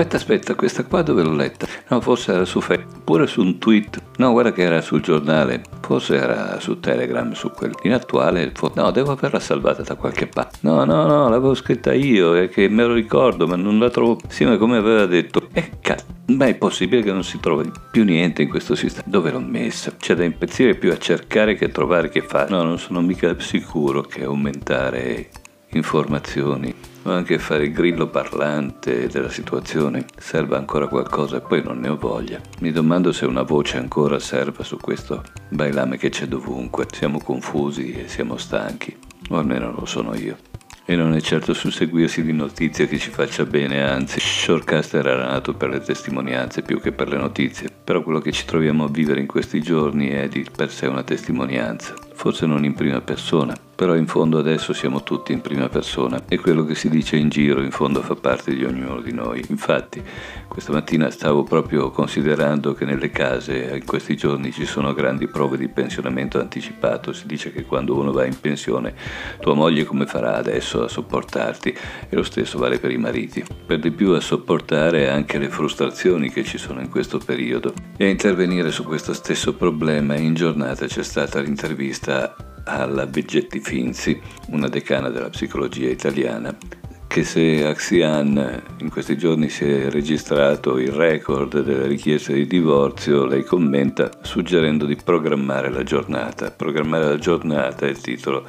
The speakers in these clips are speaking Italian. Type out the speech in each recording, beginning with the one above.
Aspetta, aspetta, questa qua dove l'ho letta? No, forse era su Facebook, oppure su un tweet. No, guarda che era sul giornale, forse era su Telegram, su quel inattuale. No, devo averla salvata da qualche parte. No, no, no, l'avevo scritta io, è che me lo ricordo, ma non la trovo. Sì, ma come aveva detto. E eh, cazzo. Ma è possibile che non si trovi più niente in questo sistema? Dove l'ho messa? C'è da impazzire più a cercare che a trovare che fare. No, non sono mica sicuro che aumentare informazioni o anche fare il grillo parlante della situazione serva ancora qualcosa e poi non ne ho voglia. Mi domando se una voce ancora serva su questo bailame che c'è dovunque. Siamo confusi e siamo stanchi, o almeno lo sono io. E non è certo susseguirsi di notizie che ci faccia bene, anzi, Shortcaster era nato per le testimonianze più che per le notizie. Però quello che ci troviamo a vivere in questi giorni è di per sé una testimonianza. Forse non in prima persona, però in fondo adesso siamo tutti in prima persona e quello che si dice in giro in fondo fa parte di ognuno di noi. Infatti, questa mattina stavo proprio considerando che nelle case in questi giorni ci sono grandi prove di pensionamento anticipato. Si dice che quando uno va in pensione, tua moglie come farà adesso a sopportarti? E lo stesso vale per i mariti. Per di più a sopportare anche le frustrazioni che ci sono in questo periodo. E a intervenire su questo stesso problema in giornata c'è stata l'intervista alla Beggetti Finzi, una decana della psicologia italiana, che se Axian in questi giorni si è registrato il record delle richieste di divorzio, lei commenta suggerendo di programmare la giornata. Programmare la giornata è il titolo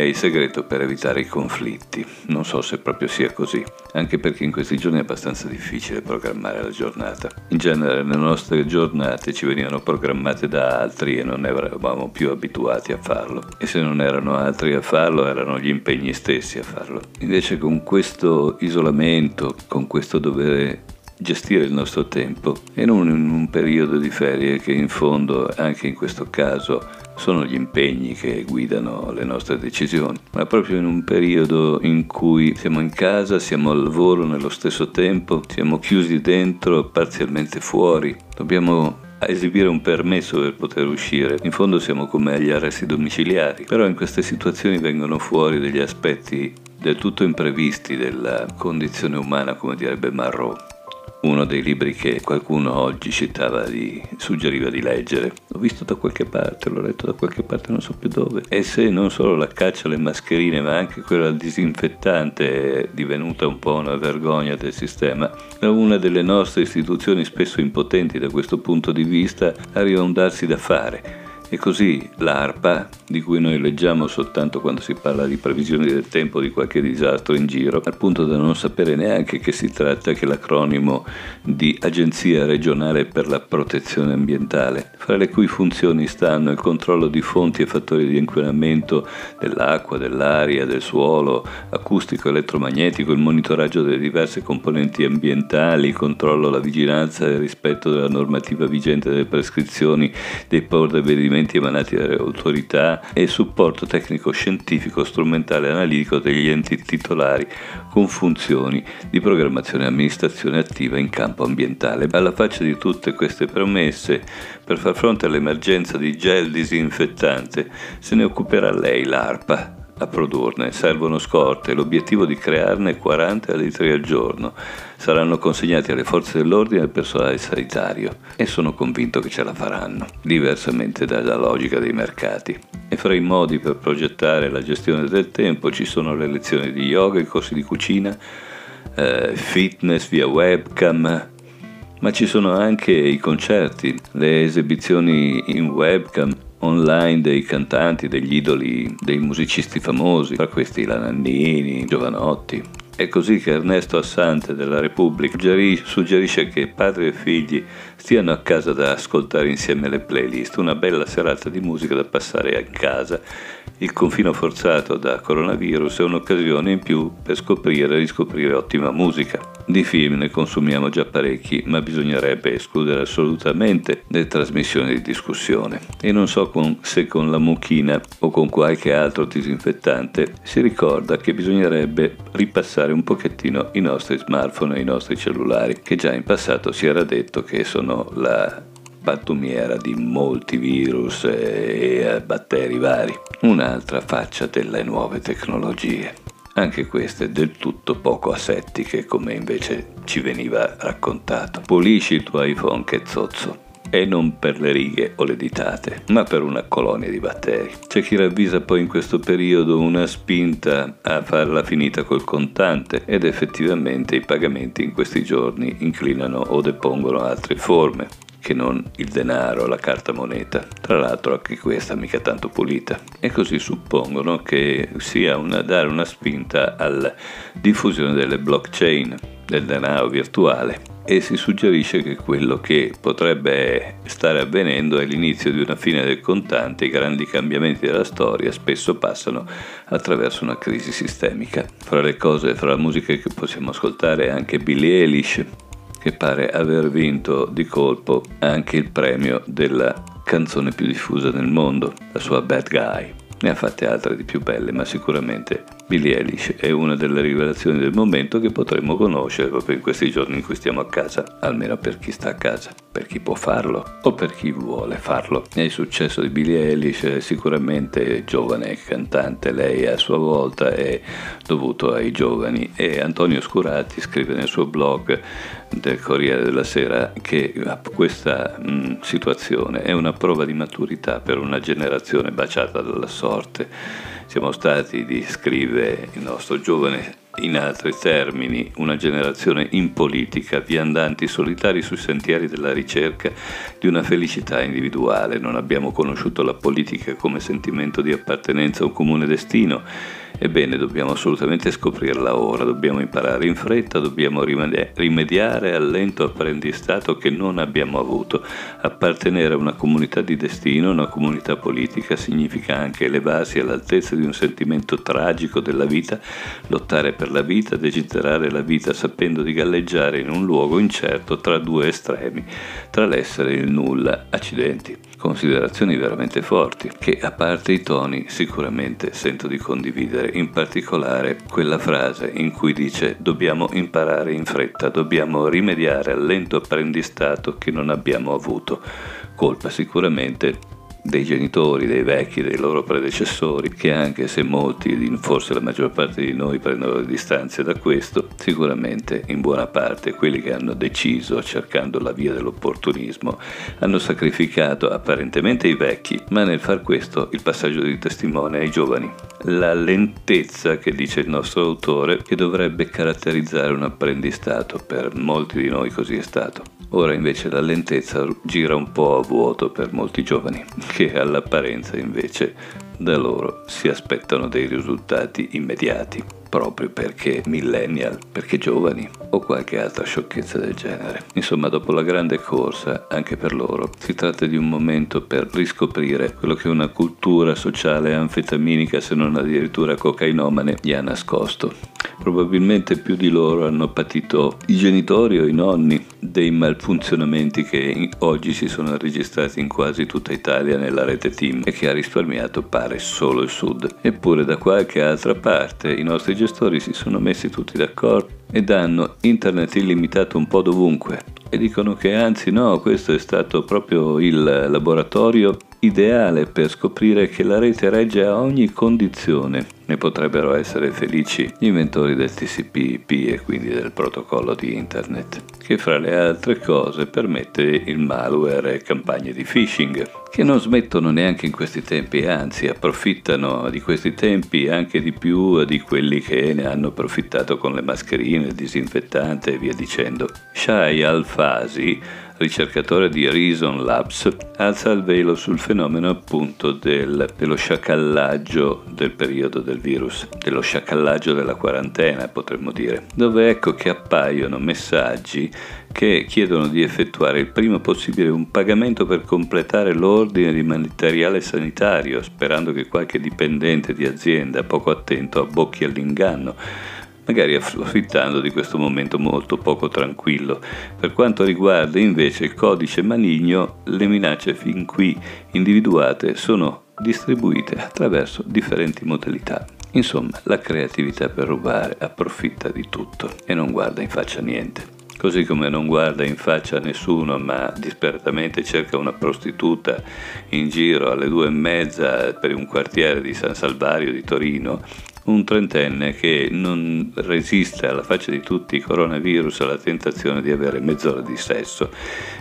è il segreto per evitare i conflitti. Non so se proprio sia così, anche perché in questi giorni è abbastanza difficile programmare la giornata. In genere le nostre giornate ci venivano programmate da altri e non eravamo più abituati a farlo. E se non erano altri a farlo, erano gli impegni stessi a farlo. Invece con questo isolamento, con questo dovere gestire il nostro tempo e non in un periodo di ferie che in fondo, anche in questo caso, sono gli impegni che guidano le nostre decisioni, ma proprio in un periodo in cui siamo in casa, siamo al lavoro nello stesso tempo, siamo chiusi dentro, parzialmente fuori, dobbiamo esibire un permesso per poter uscire. In fondo siamo come agli arresti domiciliari, però in queste situazioni vengono fuori degli aspetti del tutto imprevisti della condizione umana, come direbbe Marot uno dei libri che qualcuno oggi citava di, suggeriva di leggere. L'ho visto da qualche parte, l'ho letto da qualche parte, non so più dove. E se non solo la caccia alle mascherine, ma anche quella al disinfettante è divenuta un po' una vergogna del sistema, una delle nostre istituzioni spesso impotenti da questo punto di vista arriva un darsi da fare e così l'ARPA, di cui noi leggiamo soltanto quando si parla di previsioni del tempo di qualche disastro in giro, al punto da non sapere neanche che si tratta che l'acronimo di Agenzia regionale per la protezione ambientale, fra le cui funzioni stanno il controllo di fonti e fattori di inquinamento dell'acqua, dell'aria, del suolo, acustico, elettromagnetico, il monitoraggio delle diverse componenti ambientali, il controllo, la vigilanza e il rispetto della normativa vigente delle prescrizioni dei provvedimenti documenti emanati dalle autorità e supporto tecnico-scientifico, strumentale e analitico degli enti titolari con funzioni di programmazione e amministrazione attiva in campo ambientale. Alla faccia di tutte queste promesse, per far fronte all'emergenza di gel disinfettante, se ne occuperà lei l'ARPA, a produrne, servono scorte, l'obiettivo di crearne 40 litri al giorno. Saranno consegnati alle forze dell'ordine e al personale sanitario. E sono convinto che ce la faranno, diversamente dalla logica dei mercati. E fra i modi per progettare la gestione del tempo ci sono le lezioni di yoga, i corsi di cucina, eh, fitness via webcam, ma ci sono anche i concerti, le esibizioni in webcam online dei cantanti, degli idoli, dei musicisti famosi, tra questi la Nannini, Giovanotti. È così che Ernesto Assante della Repubblica suggerisce che padri e figli stiano a casa da ascoltare insieme le playlist, una bella serata di musica da passare a casa. Il confino forzato da coronavirus è un'occasione in più per scoprire e riscoprire ottima musica. Di film ne consumiamo già parecchi, ma bisognerebbe escludere assolutamente le trasmissioni di discussione. E non so con, se con la mucchina o con qualche altro disinfettante si ricorda che bisognerebbe ripassare un pochettino i nostri smartphone e i nostri cellulari, che già in passato si era detto che sono la pattumiera di molti virus e batteri vari. Un'altra faccia delle nuove tecnologie. Anche queste del tutto poco asettiche come invece ci veniva raccontato. Pulisci il tuo iPhone che zozzo e non per le righe o le ditate, ma per una colonia di batteri. C'è chi ravvisa poi in questo periodo una spinta a farla finita col contante ed effettivamente i pagamenti in questi giorni inclinano o depongono altre forme che non il denaro, la carta moneta. Tra l'altro anche questa mica tanto pulita. E così suppongono che sia una, dare una spinta alla diffusione delle blockchain, del denaro virtuale e si suggerisce che quello che potrebbe stare avvenendo è l'inizio di una fine del contante, i grandi cambiamenti della storia spesso passano attraverso una crisi sistemica. Fra le cose, fra la musica che possiamo ascoltare è anche Billie Eilish, che pare aver vinto di colpo anche il premio della canzone più diffusa nel mondo, la sua Bad Guy. Ne ha fatte altre di più belle, ma sicuramente Billie Eilish è una delle rivelazioni del momento che potremmo conoscere proprio in questi giorni in cui stiamo a casa, almeno per chi sta a casa, per chi può farlo o per chi vuole farlo. E il successo di Billie Eilish è sicuramente giovane cantante, lei a sua volta è dovuto ai giovani e Antonio Scurati scrive nel suo blog del Corriere della Sera che questa mh, situazione è una prova di maturità per una generazione baciata dalla sorte siamo stati, scrive il nostro giovane, in altri termini, una generazione in politica, viandanti solitari sui sentieri della ricerca di una felicità individuale. Non abbiamo conosciuto la politica come sentimento di appartenenza a un comune destino Ebbene, dobbiamo assolutamente scoprirla ora, dobbiamo imparare in fretta, dobbiamo rimediare al lento apprendistato che non abbiamo avuto. Appartenere a una comunità di destino, una comunità politica, significa anche elevarsi all'altezza di un sentimento tragico della vita, lottare per la vita, desiderare la vita sapendo di galleggiare in un luogo incerto tra due estremi, tra l'essere e il nulla. Accidenti considerazioni veramente forti che a parte i toni sicuramente sento di condividere, in particolare quella frase in cui dice dobbiamo imparare in fretta, dobbiamo rimediare al lento apprendistato che non abbiamo avuto, colpa sicuramente dei genitori, dei vecchi, dei loro predecessori, che anche se molti, forse la maggior parte di noi prendono le distanze da questo, sicuramente in buona parte quelli che hanno deciso, cercando la via dell'opportunismo, hanno sacrificato apparentemente i vecchi, ma nel far questo il passaggio di testimone ai giovani. La lentezza, che dice il nostro autore, che dovrebbe caratterizzare un apprendistato, per molti di noi così è stato. Ora invece la lentezza gira un po' a vuoto per molti giovani, che all'apparenza invece da loro si aspettano dei risultati immediati, proprio perché millennial, perché giovani o qualche altra sciocchezza del genere. Insomma, dopo la grande corsa, anche per loro, si tratta di un momento per riscoprire quello che una cultura sociale anfetaminica, se non addirittura cocainomane, gli ha nascosto. Probabilmente più di loro hanno patito i genitori o i nonni dei malfunzionamenti che oggi si sono registrati in quasi tutta Italia nella rete team e che ha risparmiato pare solo il sud. Eppure da qualche altra parte i nostri gestori si sono messi tutti d'accordo e danno internet illimitato un po' dovunque. E dicono che anzi no, questo è stato proprio il laboratorio ideale per scoprire che la rete regge a ogni condizione. Ne potrebbero essere felici gli inventori del TCP/IP e quindi del protocollo di internet, che fra le altre cose permette il malware e campagne di phishing, che non smettono neanche in questi tempi, anzi approfittano di questi tempi anche di più di quelli che ne hanno approfittato con le mascherine, il disinfettante e via dicendo. Shai Al-Fasi ricercatore di Reason Labs, alza il velo sul fenomeno appunto del, dello sciacallaggio del periodo del virus, dello sciacallaggio della quarantena potremmo dire, dove ecco che appaiono messaggi che chiedono di effettuare il prima possibile un pagamento per completare l'ordine di materiale sanitario, sperando che qualche dipendente di azienda poco attento abbocchi all'inganno magari approfittando di questo momento molto poco tranquillo. Per quanto riguarda invece il codice maligno, le minacce fin qui individuate sono distribuite attraverso differenti modalità. Insomma, la creatività per rubare approfitta di tutto e non guarda in faccia niente. così come non guarda in faccia a nessuno ma disperatamente cerca una prostituta in giro alle due e mezza per un quartiere di San Salvario di Torino, un trentenne che non resiste alla faccia di tutti i coronavirus alla tentazione di avere mezz'ora di sesso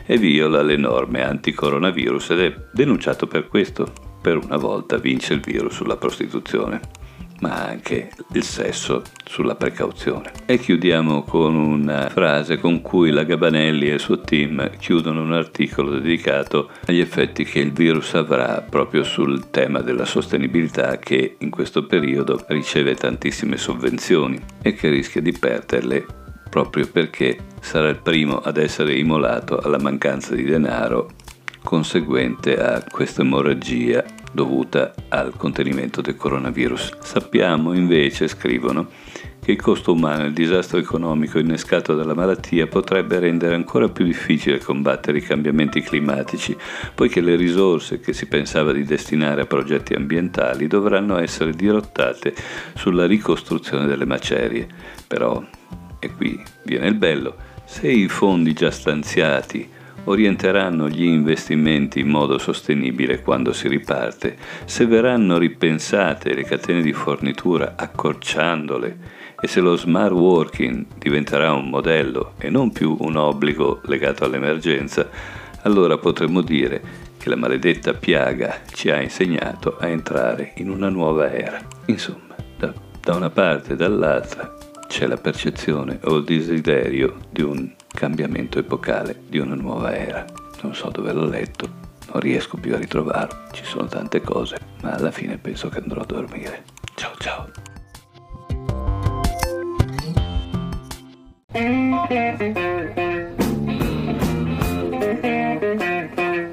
e viola le norme anti-coronavirus ed è denunciato per questo. Per una volta vince il virus sulla prostituzione ma anche il sesso sulla precauzione. E chiudiamo con una frase con cui la Gabanelli e il suo team chiudono un articolo dedicato agli effetti che il virus avrà proprio sul tema della sostenibilità che in questo periodo riceve tantissime sovvenzioni e che rischia di perderle proprio perché sarà il primo ad essere immolato alla mancanza di denaro conseguente a questa emorragia dovuta al contenimento del coronavirus. Sappiamo invece, scrivono, che il costo umano e il disastro economico innescato dalla malattia potrebbe rendere ancora più difficile combattere i cambiamenti climatici, poiché le risorse che si pensava di destinare a progetti ambientali dovranno essere dirottate sulla ricostruzione delle macerie. Però, e qui viene il bello, se i fondi già stanziati orienteranno gli investimenti in modo sostenibile quando si riparte, se verranno ripensate le catene di fornitura accorciandole e se lo smart working diventerà un modello e non più un obbligo legato all'emergenza, allora potremmo dire che la maledetta piaga ci ha insegnato a entrare in una nuova era. Insomma, da, una parte e dall'altra c'è la percezione o il desiderio di un cambiamento epocale di una nuova era. Non so dove l'ho letto, non riesco più a ritrovarlo, ci sono tante cose, ma alla fine penso che andrò a dormire. Ciao ciao! Thank.